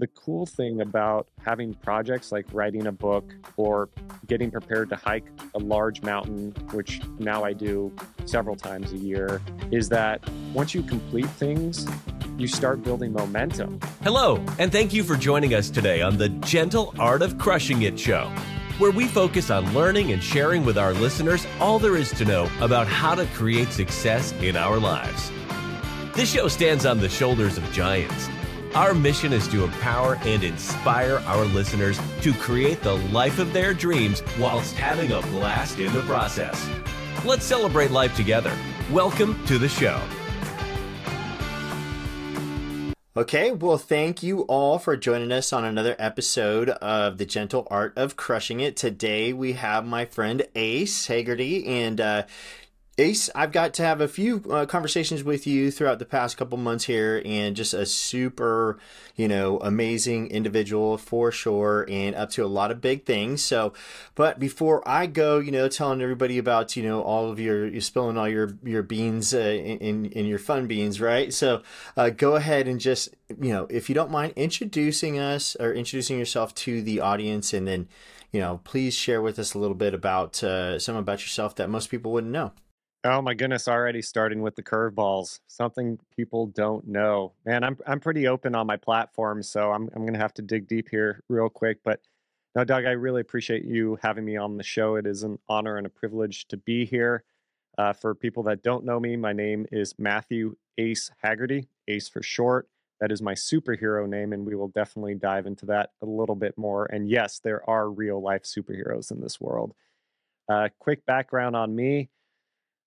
the cool thing about having projects like writing a book or getting prepared to hike a large mountain, which now I do several times a year, is that once you complete things, you start building momentum. Hello, and thank you for joining us today on the Gentle Art of Crushing It show, where we focus on learning and sharing with our listeners all there is to know about how to create success in our lives. This show stands on the shoulders of giants. Our mission is to empower and inspire our listeners to create the life of their dreams whilst having a blast in the process. Let's celebrate life together. Welcome to the show. Okay, well, thank you all for joining us on another episode of The Gentle Art of Crushing It. Today we have my friend Ace Hagerty, and uh, Ace, I've got to have a few uh, conversations with you throughout the past couple months here, and just a super, you know, amazing individual for sure, and up to a lot of big things. So, but before I go, you know, telling everybody about, you know, all of your, you spilling all your your beans uh, in in your fun beans, right? So, uh, go ahead and just, you know, if you don't mind, introducing us or introducing yourself to the audience, and then, you know, please share with us a little bit about uh, some about yourself that most people wouldn't know. Oh my goodness, already starting with the curveballs. Something people don't know. Man, I'm I'm pretty open on my platform, so I'm I'm gonna have to dig deep here real quick. But no, Doug, I really appreciate you having me on the show. It is an honor and a privilege to be here. Uh, for people that don't know me, my name is Matthew Ace Hagerty, Ace for short. That is my superhero name, and we will definitely dive into that a little bit more. And yes, there are real life superheroes in this world. Uh, quick background on me.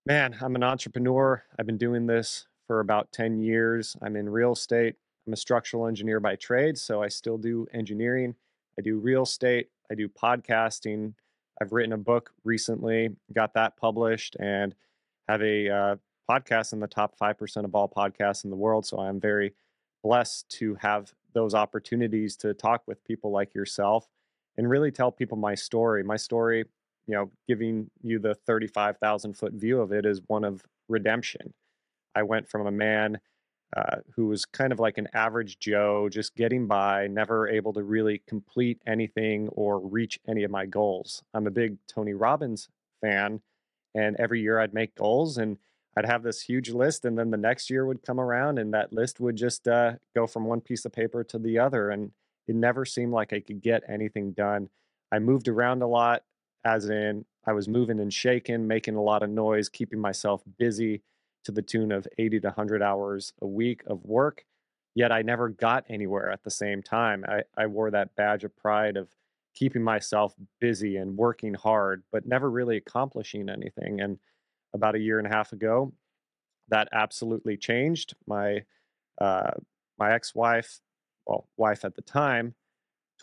Man, I'm an entrepreneur. I've been doing this for about 10 years. I'm in real estate. I'm a structural engineer by trade, so I still do engineering. I do real estate. I do podcasting. I've written a book recently, got that published, and have a uh, podcast in the top 5% of all podcasts in the world. So I'm very blessed to have those opportunities to talk with people like yourself and really tell people my story. My story you know, giving you the 35,000 foot view of it is one of redemption. I went from a man uh, who was kind of like an average Joe, just getting by, never able to really complete anything or reach any of my goals. I'm a big Tony Robbins fan, and every year I'd make goals and I'd have this huge list, and then the next year would come around, and that list would just uh, go from one piece of paper to the other, and it never seemed like I could get anything done. I moved around a lot as in I was moving and shaking, making a lot of noise, keeping myself busy to the tune of 80 to 100 hours a week of work. Yet I never got anywhere at the same time. I, I wore that badge of pride of keeping myself busy and working hard, but never really accomplishing anything. And about a year and a half ago, that absolutely changed. My uh, my ex-wife, well, wife at the time,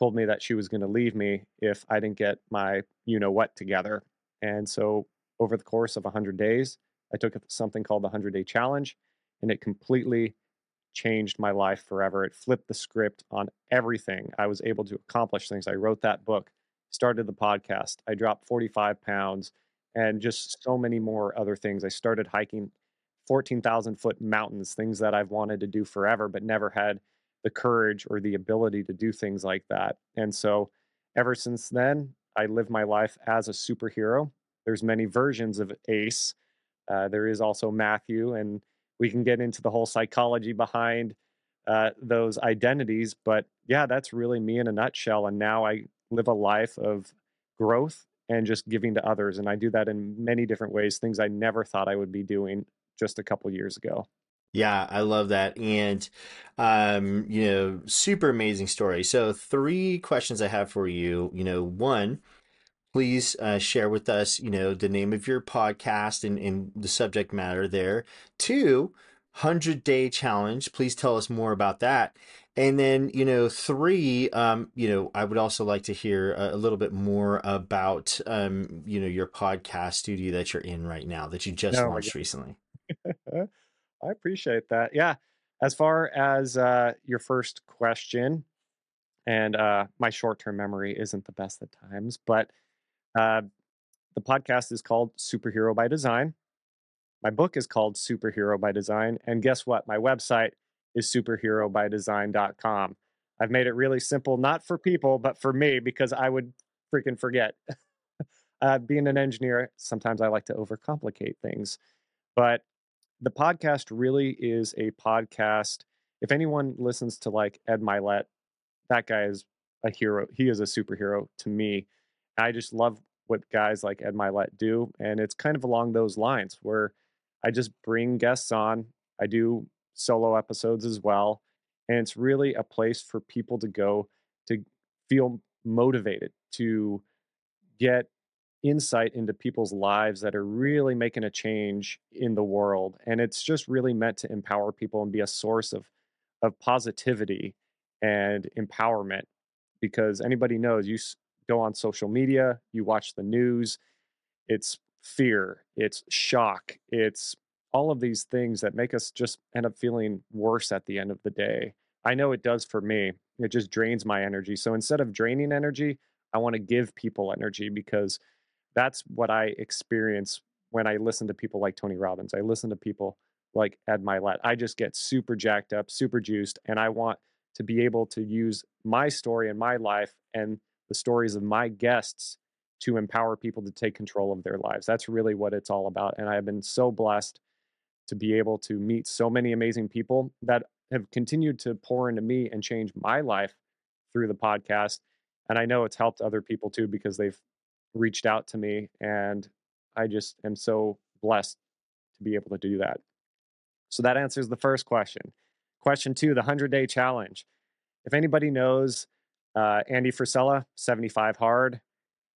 told me that she was going to leave me if I didn't get my you know what together. And so over the course of 100 days, I took something called the 100 day challenge and it completely changed my life forever. It flipped the script on everything. I was able to accomplish things. I wrote that book, started the podcast, I dropped 45 pounds, and just so many more other things. I started hiking 14,000 foot mountains, things that I've wanted to do forever, but never had the courage or the ability to do things like that. And so ever since then, I live my life as a superhero. There's many versions of Ace. Uh, there is also Matthew, and we can get into the whole psychology behind uh, those identities. But yeah, that's really me in a nutshell. And now I live a life of growth and just giving to others. And I do that in many different ways, things I never thought I would be doing just a couple years ago. Yeah, I love that. And, um, you know, super amazing story. So, three questions I have for you. You know, one, please uh, share with us, you know, the name of your podcast and, and the subject matter there. Two, 100 day challenge. Please tell us more about that. And then, you know, three, um, you know, I would also like to hear a, a little bit more about, um, you know, your podcast studio that you're in right now that you just no, launched recently. I appreciate that. Yeah. As far as uh, your first question, and uh, my short term memory isn't the best at times, but uh, the podcast is called Superhero by Design. My book is called Superhero by Design. And guess what? My website is superherobydesign.com. I've made it really simple, not for people, but for me, because I would freaking forget. uh, being an engineer, sometimes I like to overcomplicate things. But the podcast really is a podcast. If anyone listens to like Ed Mylett, that guy is a hero. He is a superhero to me. I just love what guys like Ed Mylett do. And it's kind of along those lines where I just bring guests on. I do solo episodes as well. And it's really a place for people to go to feel motivated, to get insight into people's lives that are really making a change in the world. And it's just really meant to empower people and be a source of, of positivity and empowerment because anybody knows you go on social media, you watch the news, it's fear, it's shock, it's all of these things that make us just end up feeling worse at the end of the day. I know it does for me. It just drains my energy. So instead of draining energy, I want to give people energy because that's what I experience when I listen to people like Tony Robbins. I listen to people like Ed Mylett. I just get super jacked up, super juiced, and I want to be able to use my story and my life and the stories of my guests to empower people to take control of their lives. That's really what it's all about. And I've been so blessed to be able to meet so many amazing people that have continued to pour into me and change my life through the podcast. And I know it's helped other people too because they've reached out to me. And I just am so blessed to be able to do that. So that answers the first question. Question two the 100 day challenge. If anybody knows uh, Andy Frisella, 75 hard,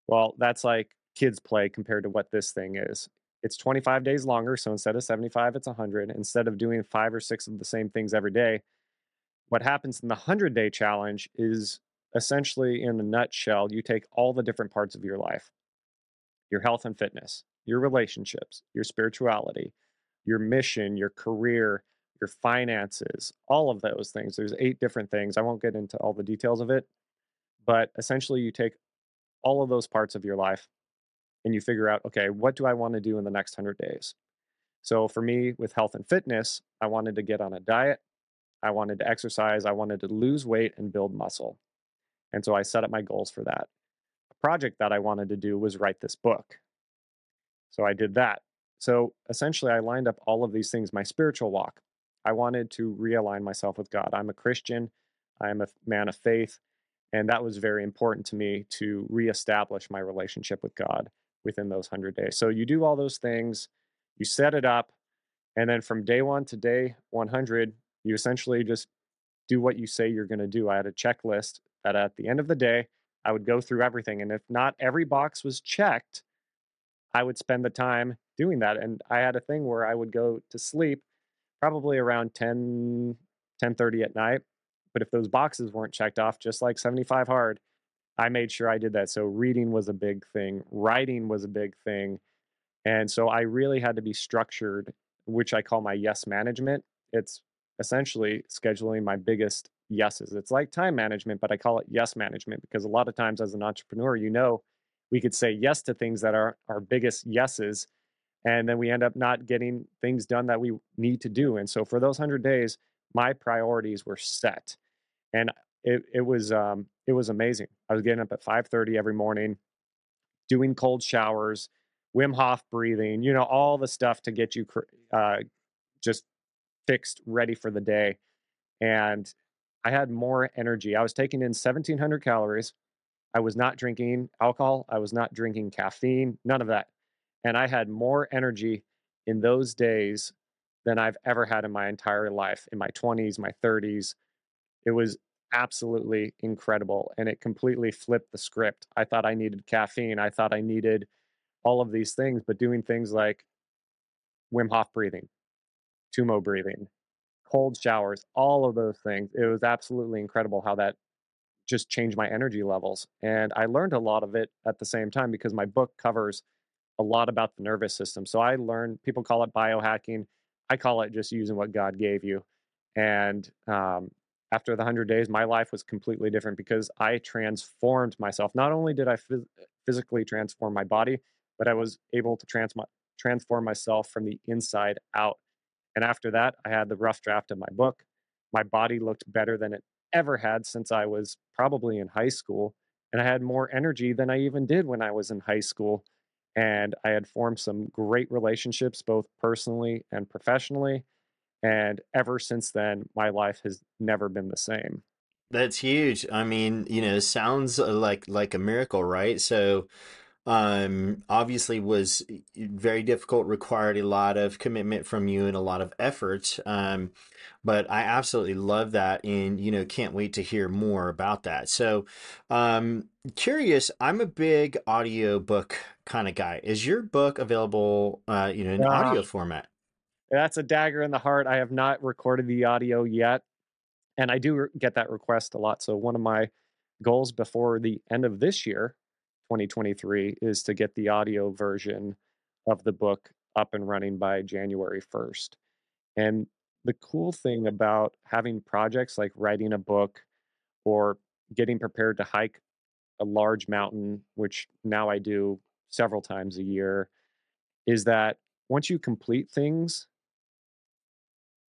well, that's like kids play compared to what this thing is. It's 25 days longer. So instead of 75, it's 100. Instead of doing five or six of the same things every day, what happens in the 100 day challenge is essentially, in a nutshell, you take all the different parts of your life your health and fitness, your relationships, your spirituality, your mission, your career, your finances, all of those things. There's eight different things. I won't get into all the details of it, but essentially, you take all of those parts of your life and you figure out, okay, what do I want to do in the next 100 days? So for me, with health and fitness, I wanted to get on a diet. I wanted to exercise. I wanted to lose weight and build muscle. And so I set up my goals for that. A project that I wanted to do was write this book. So I did that. So essentially, I lined up all of these things my spiritual walk. I wanted to realign myself with God. I'm a Christian, I'm a man of faith. And that was very important to me to reestablish my relationship with God within those 100 days. So you do all those things, you set it up, and then from day one to day 100, you essentially just do what you say you're going to do. I had a checklist that at the end of the day, I would go through everything. And if not every box was checked, I would spend the time doing that. And I had a thing where I would go to sleep probably around 10, 10 30 at night. But if those boxes weren't checked off, just like 75 hard, I made sure I did that. So reading was a big thing, writing was a big thing. And so I really had to be structured, which I call my yes management. It's essentially scheduling my biggest yeses. It's like time management, but I call it yes management because a lot of times as an entrepreneur, you know, we could say yes to things that are our biggest yeses. And then we end up not getting things done that we need to do. And so for those 100 days, my priorities were set. And it, it was um, it was amazing. I was getting up at 5:30 every morning, doing cold showers, Wim Hof breathing, you know, all the stuff to get you uh, just fixed, ready for the day. And I had more energy. I was taking in 1,700 calories. I was not drinking alcohol. I was not drinking caffeine, none of that. And I had more energy in those days than I've ever had in my entire life, in my 20s, my 30s. It was absolutely incredible and it completely flipped the script. I thought I needed caffeine. I thought I needed all of these things, but doing things like Wim Hof breathing, Tummo breathing, cold showers, all of those things. It was absolutely incredible how that just changed my energy levels. And I learned a lot of it at the same time because my book covers a lot about the nervous system. So I learned, people call it biohacking. I call it just using what God gave you. And um, after the 100 days, my life was completely different because I transformed myself. Not only did I phys- physically transform my body, but I was able to trans- transform myself from the inside out. And after that, I had the rough draft of my book. My body looked better than it ever had since I was probably in high school. And I had more energy than I even did when I was in high school. And I had formed some great relationships, both personally and professionally. And ever since then, my life has never been the same. That's huge. I mean, you know, sounds uh, like like a miracle, right? So, um, obviously was very difficult, required a lot of commitment from you and a lot of effort. Um, but I absolutely love that, and you know, can't wait to hear more about that. So, um, curious. I'm a big audio book kind of guy. Is your book available, uh, you know, in audio format? That's a dagger in the heart. I have not recorded the audio yet and I do get that request a lot. So one of my goals before the end of this year, 2023, is to get the audio version of the book up and running by January 1st. And the cool thing about having projects like writing a book or getting prepared to hike a large mountain, which now I do several times a year, is that once you complete things,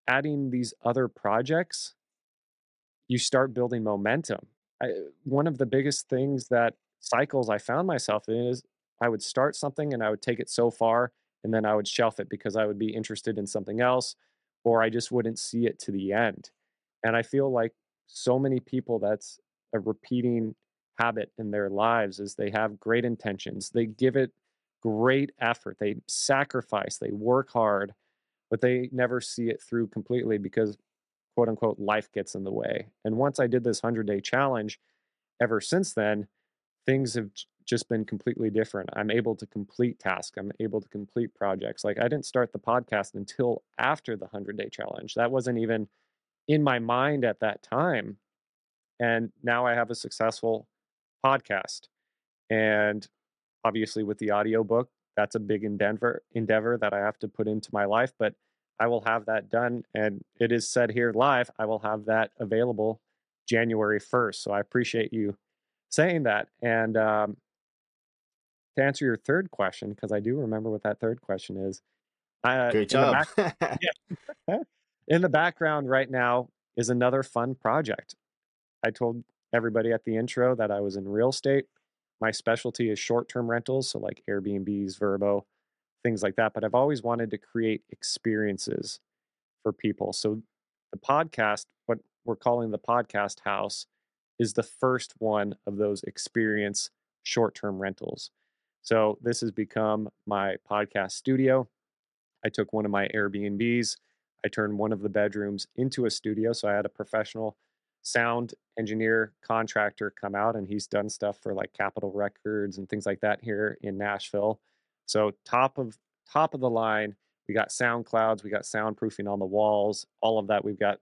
adding these other projects you start building momentum. I, one of the biggest things that cycles I found myself in is I would start something and I would take it so far and then I would shelf it because I would be interested in something else or I just wouldn't see it to the end. And I feel like so many people that's a repeating habit in their lives is they have great intentions. They give it great effort. They sacrifice, they work hard, but they never see it through completely because quote unquote life gets in the way. And once I did this 100 day challenge, ever since then, things have just been completely different. I'm able to complete tasks, I'm able to complete projects. Like I didn't start the podcast until after the 100 day challenge. That wasn't even in my mind at that time. And now I have a successful podcast. And obviously with the audiobook, that's a big endeavor endeavor that I have to put into my life, but I will have that done. And it is said here live, I will have that available January 1st. So I appreciate you saying that. And um, to answer your third question, because I do remember what that third question is. Uh, Great job. In the, back, yeah, in the background right now is another fun project. I told everybody at the intro that I was in real estate. My specialty is short term rentals, so like Airbnbs, Vrbo, things like that. But I've always wanted to create experiences for people. So the podcast, what we're calling the podcast house, is the first one of those experience short term rentals. So this has become my podcast studio. I took one of my Airbnbs, I turned one of the bedrooms into a studio. So I had a professional sound engineer contractor come out and he's done stuff for like Capitol Records and things like that here in Nashville. So top of top of the line. We got sound clouds, we got soundproofing on the walls, all of that. We've got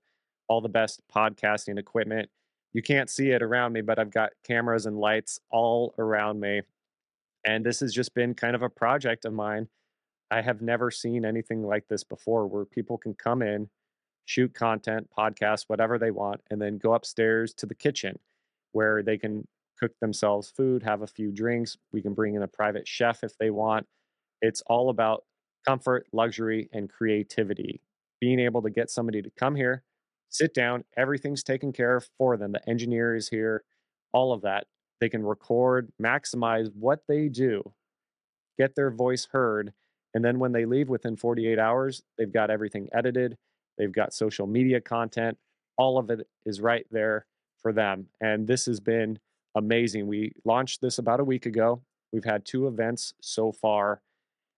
all the best podcasting equipment. You can't see it around me, but I've got cameras and lights all around me. And this has just been kind of a project of mine. I have never seen anything like this before where people can come in, shoot content, podcast, whatever they want, and then go upstairs to the kitchen where they can cook themselves food, have a few drinks. We can bring in a private chef if they want. It's all about comfort, luxury, and creativity. Being able to get somebody to come here, sit down, everything's taken care of for them. The engineer is here, all of that. They can record, maximize what they do, get their voice heard. And then when they leave within 48 hours, they've got everything edited, they've got social media content, all of it is right there for them. And this has been amazing. We launched this about a week ago. We've had two events so far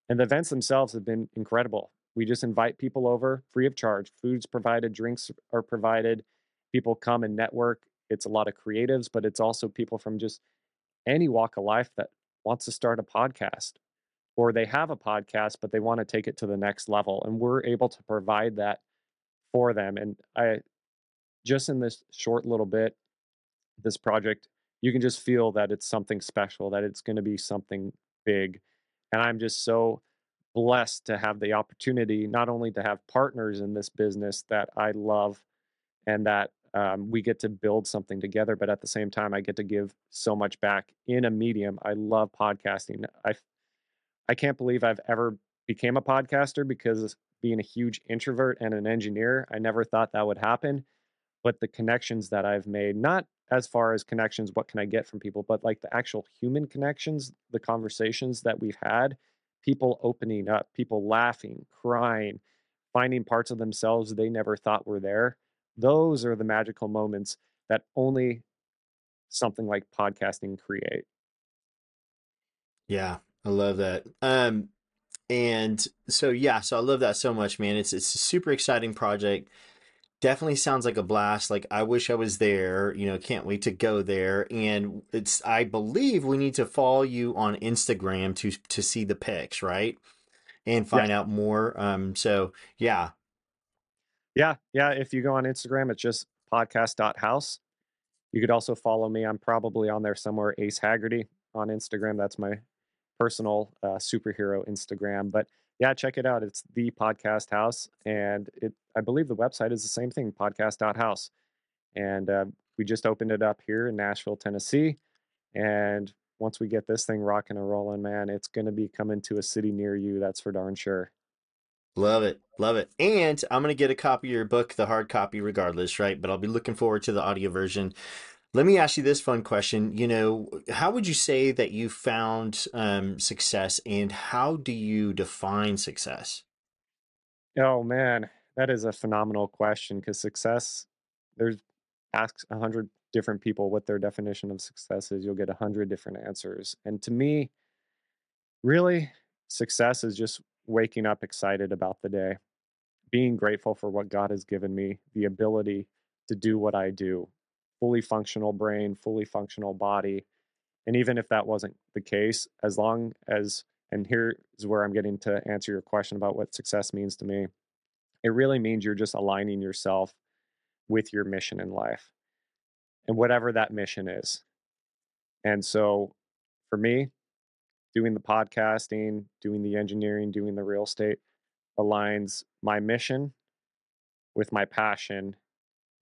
and the events themselves have been incredible. We just invite people over free of charge. Food's provided, drinks are provided. People come and network. It's a lot of creatives, but it's also people from just any walk of life that wants to start a podcast or they have a podcast, but they want to take it to the next level. And we're able to provide that for them. And I just in this short little bit, this project, you can just feel that it's something special, that it's going to be something big and I'm just so blessed to have the opportunity not only to have partners in this business that I love and that um, we get to build something together, but at the same time, I get to give so much back in a medium. I love podcasting. I I can't believe I've ever became a podcaster because being a huge introvert and an engineer, I never thought that would happen. but the connections that I've made, not as far as connections, what can I get from people, but like the actual human connections, the conversations that we've had, people opening up, people laughing, crying, finding parts of themselves they never thought were there. Those are the magical moments that only something like podcasting create. Yeah, I love that. Um, and so yeah, so I love that so much, man. It's it's a super exciting project. Definitely sounds like a blast. Like I wish I was there. You know, can't wait to go there. And it's I believe we need to follow you on Instagram to to see the pics, right? And find out more. Um, so yeah. Yeah, yeah. If you go on Instagram, it's just podcast.house. You could also follow me. I'm probably on there somewhere, Ace Hagerty on Instagram. That's my personal uh, superhero Instagram. But yeah, check it out. It's the podcast house. And it I believe the website is the same thing, podcast.house. And uh, we just opened it up here in Nashville, Tennessee. And once we get this thing rocking and rolling, man, it's going to be coming to a city near you. That's for darn sure. Love it. Love it. And I'm going to get a copy of your book, the hard copy, regardless, right? But I'll be looking forward to the audio version. Let me ask you this fun question. You know, how would you say that you found um, success and how do you define success? Oh, man, that is a phenomenal question because success, there's ask a hundred different people what their definition of success is. You'll get a hundred different answers. And to me, really, success is just waking up excited about the day, being grateful for what God has given me, the ability to do what I do, fully functional brain, fully functional body. And even if that wasn't the case, as long as, and here is where I'm getting to answer your question about what success means to me, it really means you're just aligning yourself with your mission in life and whatever that mission is. And so for me, doing the podcasting, doing the engineering, doing the real estate aligns my mission with my passion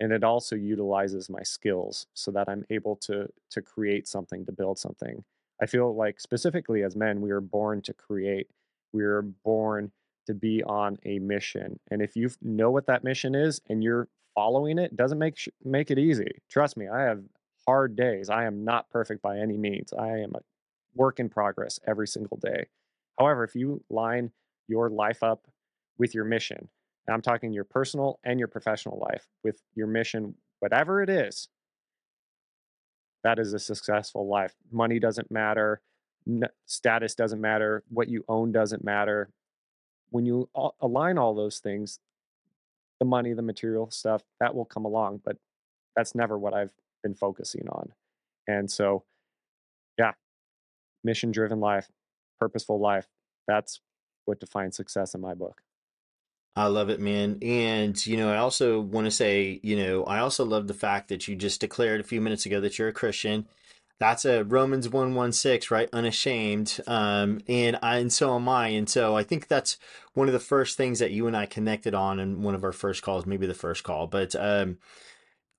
and it also utilizes my skills so that I'm able to to create something, to build something. I feel like specifically as men, we are born to create. We are born to be on a mission. And if you know what that mission is and you're following it, doesn't make make it easy. Trust me, I have hard days. I am not perfect by any means. I am a work in progress every single day. However, if you line your life up with your mission, and I'm talking your personal and your professional life with your mission, whatever it is, that is a successful life. Money doesn't matter, status doesn't matter, what you own doesn't matter. When you align all those things, the money, the material stuff, that will come along, but that's never what I've been focusing on. And so, yeah, mission driven life, purposeful life, that's what defines success in my book. I love it, man. And, you know, I also want to say, you know, I also love the fact that you just declared a few minutes ago that you're a Christian. That's a Romans 116, right? Unashamed. Um, and I, and so am I. And so I think that's one of the first things that you and I connected on in one of our first calls, maybe the first call. But, um,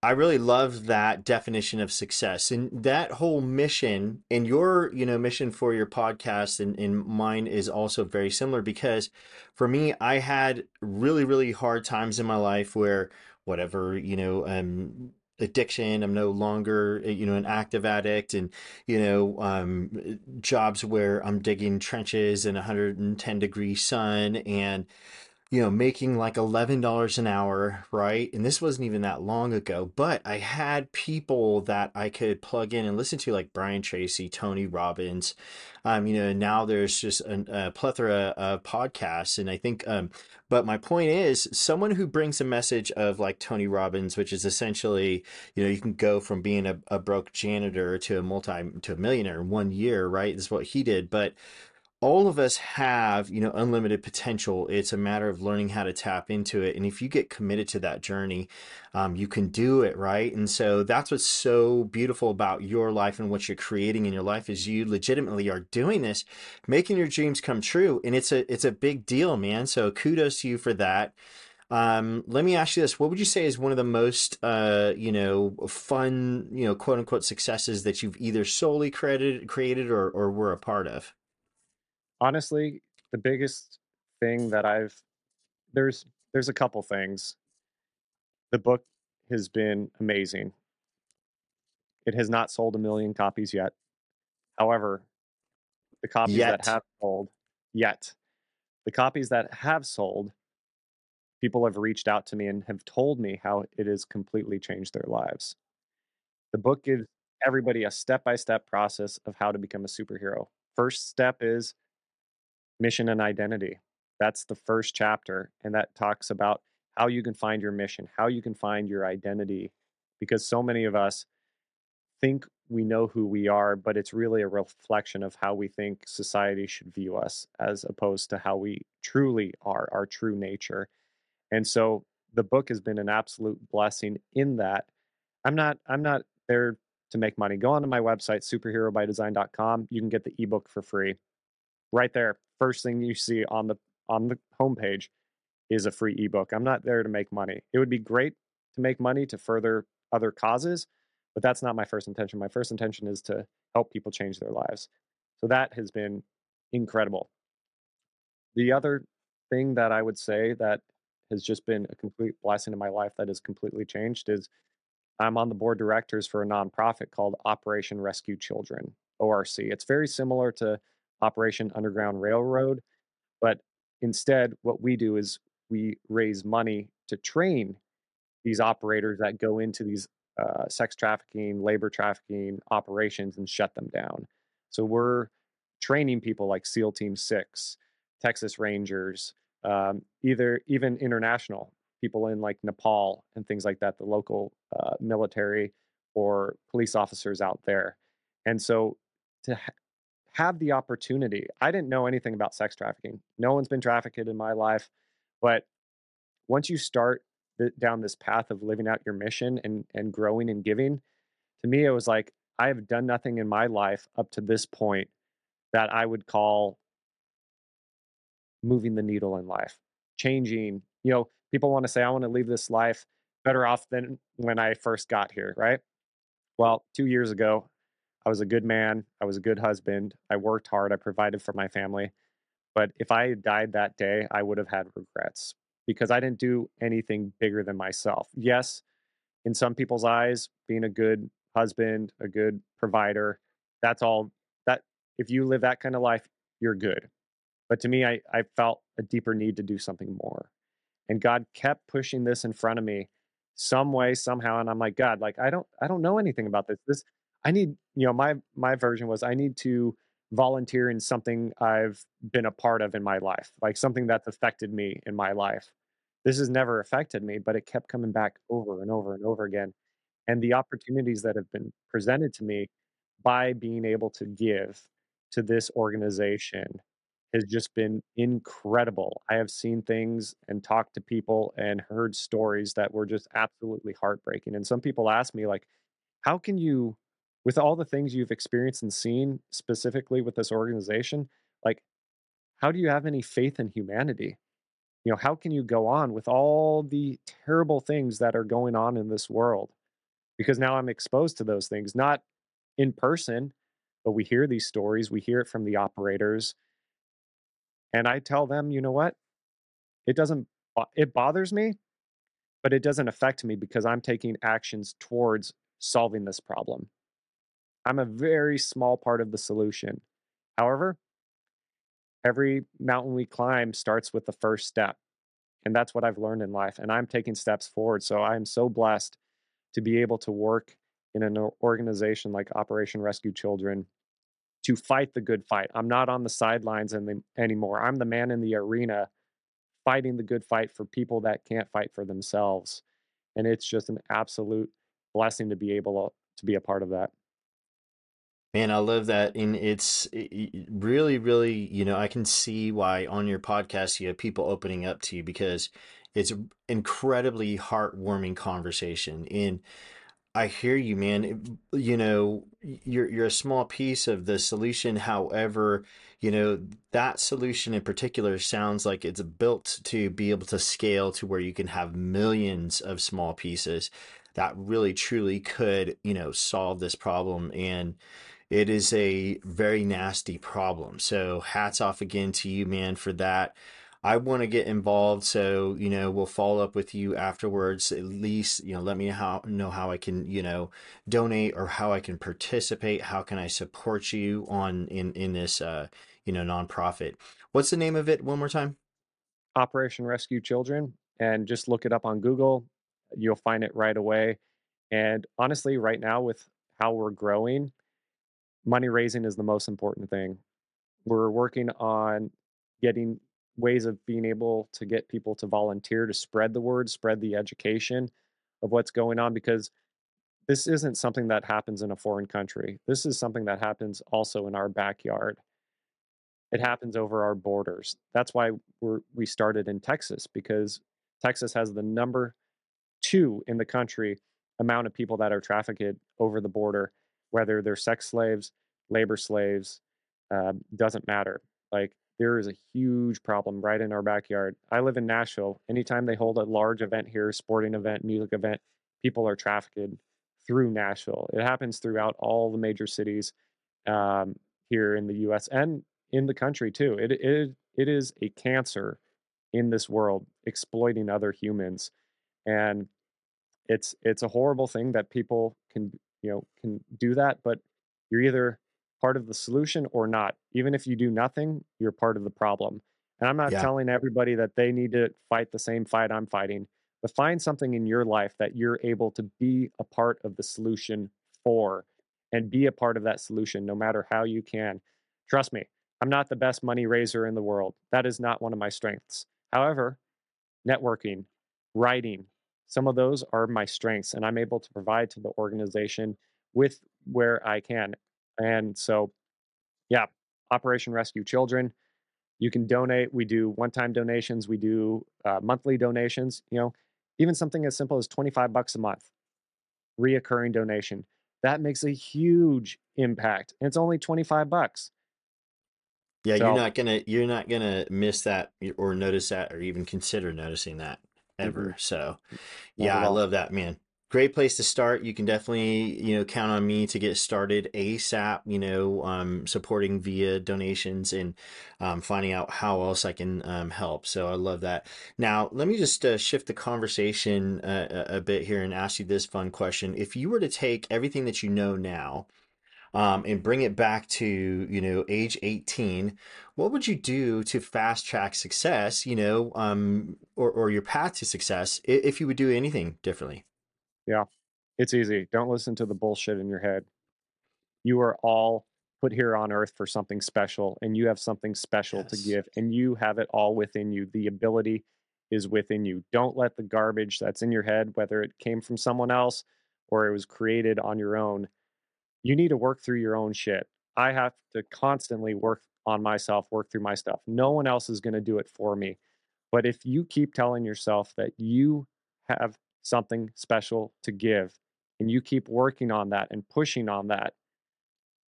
I really love that definition of success and that whole mission and your, you know, mission for your podcast and, and mine is also very similar because for me, I had really, really hard times in my life where whatever, you know, um, addiction i'm no longer uh, you know an active addict and you know um, jobs where i'm digging trenches in 110 degree sun and you know, making like $11 an hour, right? And this wasn't even that long ago, but I had people that I could plug in and listen to, like Brian Tracy, Tony Robbins. Um, you know, now there's just a, a plethora of podcasts. And I think, um, but my point is someone who brings a message of like Tony Robbins, which is essentially, you know, you can go from being a, a broke janitor to a multi, to a millionaire in one year, right? This is what he did. But all of us have, you know, unlimited potential. It's a matter of learning how to tap into it. And if you get committed to that journey, um, you can do it, right? And so that's what's so beautiful about your life and what you're creating in your life is you legitimately are doing this, making your dreams come true. And it's a it's a big deal, man. So kudos to you for that. Um, let me ask you this: What would you say is one of the most, uh, you know, fun, you know, quote unquote successes that you've either solely created, created, or or were a part of? Honestly, the biggest thing that I've there's there's a couple things. The book has been amazing. It has not sold a million copies yet. However, the copies Yet. that have sold yet, the copies that have sold, people have reached out to me and have told me how it has completely changed their lives. The book gives everybody a step by step process of how to become a superhero. First step is mission and identity. That's the first chapter. And that talks about how you can find your mission, how you can find your identity. Because so many of us think we know who we are, but it's really a reflection of how we think society should view us as opposed to how we truly are, our true nature. And so the book has been an absolute blessing in that I'm not I'm not there to make money. Go onto my website, superherobydesign.com. You can get the ebook for free. Right there. First thing you see on the on the homepage is a free ebook. I'm not there to make money. It would be great to make money to further other causes, but that's not my first intention. My first intention is to help people change their lives. So that has been incredible. The other thing that I would say that has just been a complete blessing in my life that has completely changed is I'm on the board directors for a nonprofit called Operation Rescue Children, ORC. It's very similar to Operation Underground Railroad, but instead, what we do is we raise money to train these operators that go into these uh, sex trafficking, labor trafficking operations and shut them down. So we're training people like SEAL Team Six, Texas Rangers, um, either even international people in like Nepal and things like that, the local uh, military or police officers out there. And so to have the opportunity, I didn't know anything about sex trafficking. No one's been trafficked in my life, but once you start down this path of living out your mission and and growing and giving, to me it was like I have done nothing in my life up to this point that I would call moving the needle in life, changing. You know, people want to say, I want to leave this life better off than when I first got here, right? Well, two years ago, I was a good man. I was a good husband. I worked hard. I provided for my family. But if I had died that day, I would have had regrets because I didn't do anything bigger than myself. Yes, in some people's eyes, being a good husband, a good provider, that's all that if you live that kind of life, you're good. But to me, I, I felt a deeper need to do something more. And God kept pushing this in front of me some way, somehow. And I'm like, God, like I don't I don't know anything about this. This I need, you know, my my version was I need to volunteer in something I've been a part of in my life, like something that's affected me in my life. This has never affected me, but it kept coming back over and over and over again. And the opportunities that have been presented to me by being able to give to this organization has just been incredible. I have seen things and talked to people and heard stories that were just absolutely heartbreaking. And some people ask me, like, how can you, with all the things you've experienced and seen specifically with this organization, like, how do you have any faith in humanity? You know, how can you go on with all the terrible things that are going on in this world? Because now I'm exposed to those things, not in person, but we hear these stories, we hear it from the operators and I tell them, you know what? It doesn't, it bothers me, but it doesn't affect me because I'm taking actions towards solving this problem. I'm a very small part of the solution. However, every mountain we climb starts with the first step. And that's what I've learned in life. And I'm taking steps forward. So I'm so blessed to be able to work in an organization like Operation Rescue Children to fight the good fight. I'm not on the sidelines any, anymore. I'm the man in the arena fighting the good fight for people that can't fight for themselves. And it's just an absolute blessing to be able to be a part of that. Man, I love that. And it's it- it really, really, you know, I can see why on your podcast you have people opening up to you because it's an incredibly heartwarming conversation. And I hear you, man. You know, you're you're a small piece of the solution. However, you know, that solution in particular sounds like it's built to be able to scale to where you can have millions of small pieces that really truly could, you know, solve this problem. And it is a very nasty problem. So hats off again to you, man, for that. I want to get involved. So, you know, we'll follow up with you afterwards. At least, you know, let me how, know how I can, you know, donate or how I can participate. How can I support you on in in this, uh, you know, nonprofit? What's the name of it? One more time. Operation Rescue Children, and just look it up on Google. You'll find it right away. And honestly, right now with how we're growing, money raising is the most important thing. We're working on getting ways of being able to get people to volunteer to spread the word, spread the education of what's going on because this isn't something that happens in a foreign country. This is something that happens also in our backyard. It happens over our borders. That's why we're, we started in Texas because Texas has the number two in the country amount of people that are trafficked over the border, whether they're sex slaves, labor slaves, uh, doesn't matter. Like there is a huge problem right in our backyard. I live in Nashville. Anytime they hold a large event here, sporting event, music event, people are trafficked through Nashville. It happens throughout all the major cities um, here in the U.S. and in the country too. It it it is a cancer in this world, exploiting other humans, and it's it's a horrible thing that people can you know can do that. But you're either part of the solution or not. Even if you do nothing, you're part of the problem. And I'm not yeah. telling everybody that they need to fight the same fight I'm fighting, but find something in your life that you're able to be a part of the solution for and be a part of that solution no matter how you can. Trust me, I'm not the best money raiser in the world. That is not one of my strengths. However, networking, writing, some of those are my strengths, and I'm able to provide to the organization with where I can. And so, yeah, Operation Rescue Children. You can donate. We do one-time donations. We do uh, monthly donations. You know, even something as simple as 25 bucks a month, reoccurring donation. That makes a huge impact. And it's only 25 bucks. Yeah, so, you're not gonna you're not gonna miss that or notice that or even consider noticing that ever. Mm-hmm. So, yeah, I love that, man great place to start. You can definitely, you know, count on me to get started ASAP, you know, um, supporting via donations and um, finding out how else I can um, help. So I love that. Now, let me just uh, shift the conversation uh, a bit here and ask you this fun question. If you were to take everything that you know now, um, and bring it back to you know age 18 what would you do to fast track success you know um, or, or your path to success if you would do anything differently yeah. It's easy. Don't listen to the bullshit in your head. You are all put here on earth for something special, and you have something special yes. to give, and you have it all within you. The ability is within you. Don't let the garbage that's in your head, whether it came from someone else or it was created on your own, you need to work through your own shit. I have to constantly work on myself, work through my stuff. No one else is going to do it for me. But if you keep telling yourself that you have something special to give and you keep working on that and pushing on that,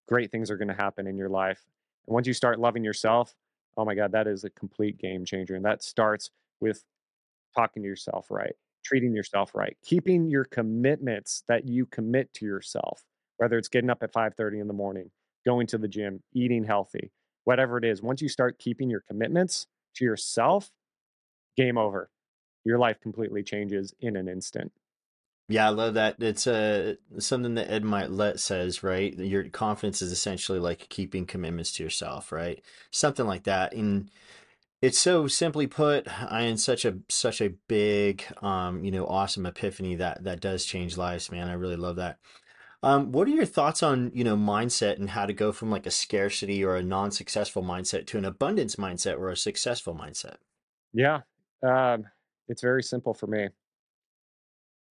great things are going to happen in your life. And once you start loving yourself, oh my God, that is a complete game changer. And that starts with talking to yourself right, treating yourself right, keeping your commitments that you commit to yourself, whether it's getting up at 5:30 in the morning, going to the gym, eating healthy, whatever it is. Once you start keeping your commitments to yourself, game over your life completely changes in an instant. Yeah, I love that. It's uh, something that Ed Mylett says, right? Your confidence is essentially like keeping commitments to yourself, right? Something like that. And it's so simply put, and such a such a big, um, you know, awesome epiphany that that does change lives, man. I really love that. Um, what are your thoughts on you know mindset and how to go from like a scarcity or a non-successful mindset to an abundance mindset or a successful mindset? Yeah, um, it's very simple for me.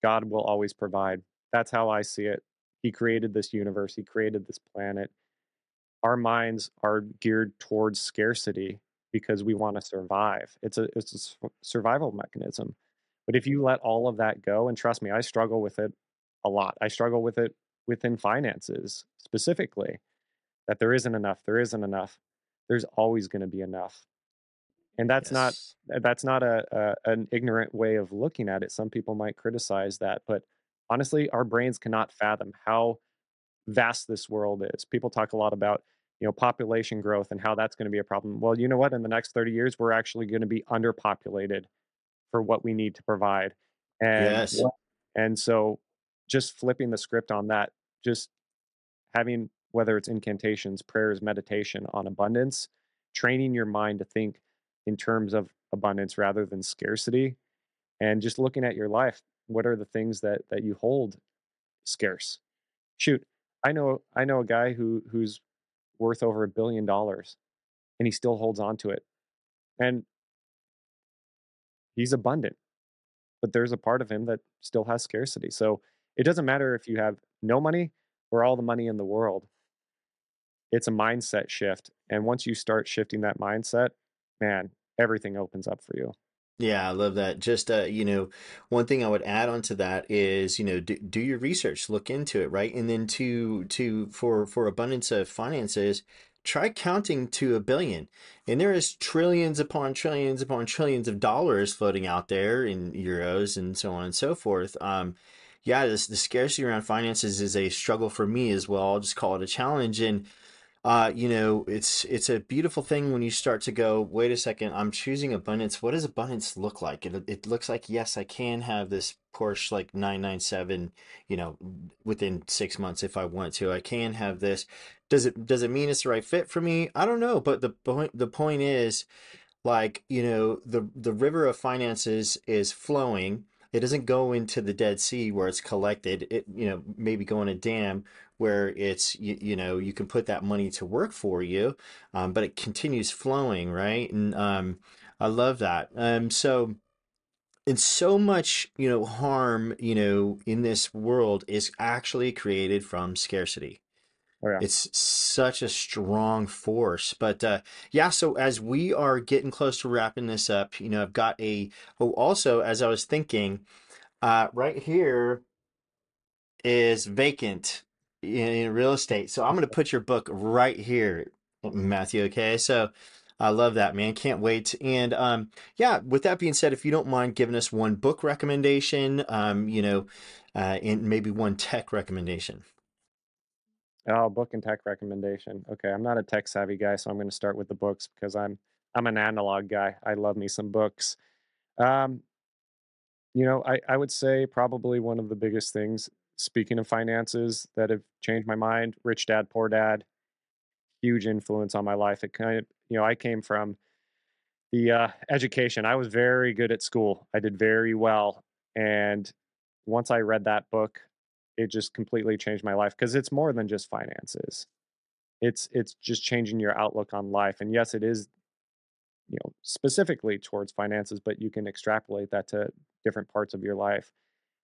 God will always provide. That's how I see it. He created this universe, He created this planet. Our minds are geared towards scarcity because we want to survive. It's a, it's a survival mechanism. But if you let all of that go, and trust me, I struggle with it a lot. I struggle with it within finances specifically, that there isn't enough, there isn't enough. There's always going to be enough and that's yes. not that's not a, a, an ignorant way of looking at it some people might criticize that but honestly our brains cannot fathom how vast this world is people talk a lot about you know, population growth and how that's going to be a problem. Well, you know what? In the next 30 years, we're actually going to be underpopulated for what we need to provide. And Yes. and so just flipping the script on that, just having whether it's incantations, prayers, meditation on abundance, training your mind to think in terms of abundance rather than scarcity and just looking at your life, what are the things that that you hold scarce? Shoot, I know I know a guy who who's worth over a billion dollars and he still holds on to it. And he's abundant, but there's a part of him that still has scarcity. So it doesn't matter if you have no money or all the money in the world. It's a mindset shift. And once you start shifting that mindset, man, everything opens up for you. Yeah, I love that. Just uh, you know, one thing I would add on to that is, you know, do, do your research, look into it, right? And then to to for for abundance of finances, try counting to a billion. And there is trillions upon trillions upon trillions of dollars floating out there in euros and so on and so forth. Um, yeah, this the scarcity around finances is a struggle for me as well. I'll just call it a challenge. And uh, you know, it's it's a beautiful thing when you start to go, wait a second, I'm choosing abundance. What does abundance look like? It it looks like yes, I can have this Porsche like 997, you know, within six months if I want to. I can have this. Does it does it mean it's the right fit for me? I don't know, but the point the point is like, you know, the the river of finances is flowing. It doesn't go into the Dead Sea where it's collected. It, you know, maybe go in a dam where it's you, you know you can put that money to work for you, um, but it continues flowing, right? And um, I love that. Um, so and so much you know harm you know in this world is actually created from scarcity. Oh yeah. It's such a strong force. But uh, yeah, so as we are getting close to wrapping this up, you know, I've got a. Oh, also, as I was thinking, uh, right here is vacant in, in real estate. So I'm going to put your book right here, Matthew. Okay. So I love that, man. Can't wait. And um, yeah, with that being said, if you don't mind giving us one book recommendation, um, you know, uh, and maybe one tech recommendation. Oh, book and tech recommendation. Okay, I'm not a tech savvy guy, so I'm going to start with the books because I'm I'm an analog guy. I love me some books. Um, you know, I I would say probably one of the biggest things, speaking of finances, that have changed my mind. Rich Dad Poor Dad, huge influence on my life. It kind of, you know, I came from the uh, education. I was very good at school. I did very well, and once I read that book, it just completely changed my life because it's more than just finances. It's it's just changing your outlook on life. And yes, it is, you know, specifically towards finances, but you can extrapolate that to different parts of your life.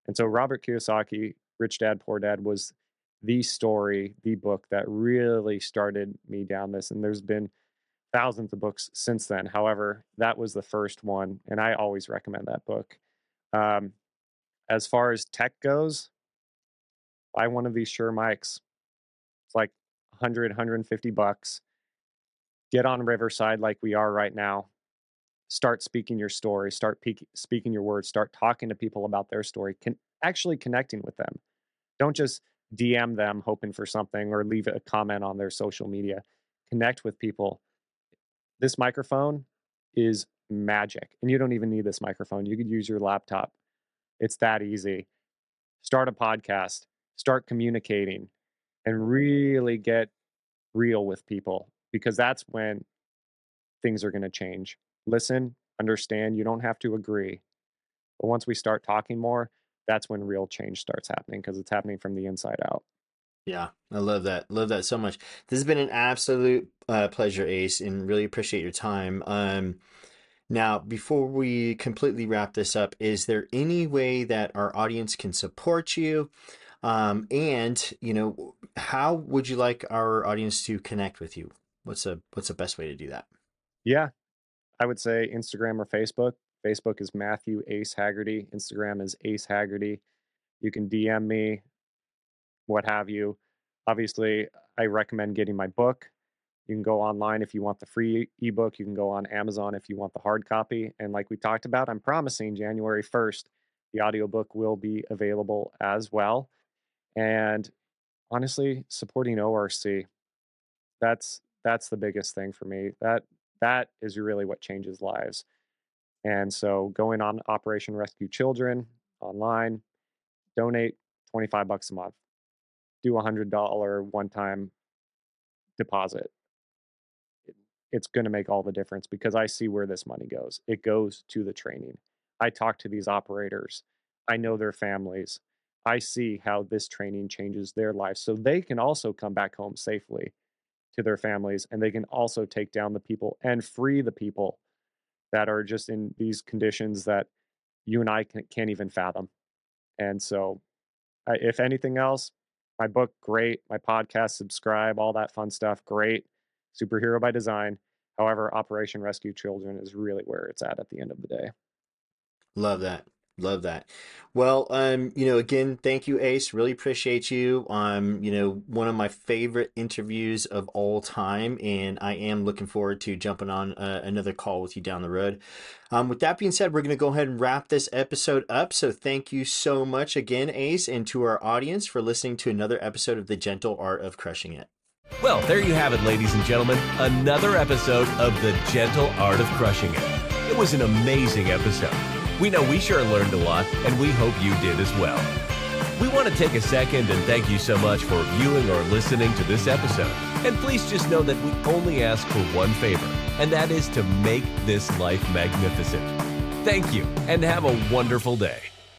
And so Robert Kiyosaki, Rich Dad Poor Dad was the story, the book that really started me down this. And there's been thousands of books since then. However, that was the first one, and I always recommend that book. Um, as far as tech goes, buy one of these Shure mics. It's like 100, 150 bucks. Get on Riverside like we are right now. Start speaking your story. Start peak, speaking your words. Start talking to people about their story. Can actually connecting with them. Don't just DM them hoping for something or leave a comment on their social media. Connect with people. This microphone is magic, and you don't even need this microphone. You could use your laptop. It's that easy. Start a podcast start communicating and really get real with people because that's when things are going to change. Listen, understand, you don't have to agree. But once we start talking more, that's when real change starts happening because it's happening from the inside out. Yeah, I love that. Love that so much. This has been an absolute uh, pleasure, Ace, and really appreciate your time. Um, now, before we completely wrap this up, is there any way that our audience can support you? Um, and you know, how would you like our audience to connect with you? What's a what's the best way to do that? Yeah, I would say Instagram or Facebook. Facebook is Matthew Ace Hagerty. Instagram is Ace Hagerty. You can DM me, what have you. Obviously, I recommend getting my book. You can go online if you want the free ebook. You can go on Amazon if you want the hard copy. And like we talked about, I'm promising January 1st, the audiobook will be available as well. And honestly, supporting ORC, that's that's the biggest thing for me. That that is really what changes lives. And so going on Operation Rescue Children online, donate 25 bucks a month. Do a $100 one-time deposit. It's going to make all the difference because I see where this money goes. It goes to the training. I talk to these operators. I know their families. I see how this training changes their life. so they can also come back home safely to their families and they can also take down the people and free the people that are just in these conditions that you and I can't even fathom. And so, if anything else, my book, great. My podcast, subscribe, all that fun stuff, great. Superhero by design. However, Operation Rescue Children is really where it's at at the end of the day. Love that. Love that. Well, um, you know, again, thank you, Ace. Really appreciate you. Um, you know, one of my favorite interviews of all time, and I am looking forward to jumping on uh, another call with you down the road. Um, with that being said, we're going to go ahead and wrap this episode up. So thank you so much again, Ace, and to our audience for listening to another episode of The Gentle Art of Crushing It. Well, there you have it, ladies and gentlemen. Another episode of The Gentle Art of Crushing It. It was an amazing episode. We know we sure learned a lot, and we hope you did as well. We want to take a second and thank you so much for viewing or listening to this episode. And please just know that we only ask for one favor, and that is to make this life magnificent. Thank you, and have a wonderful day.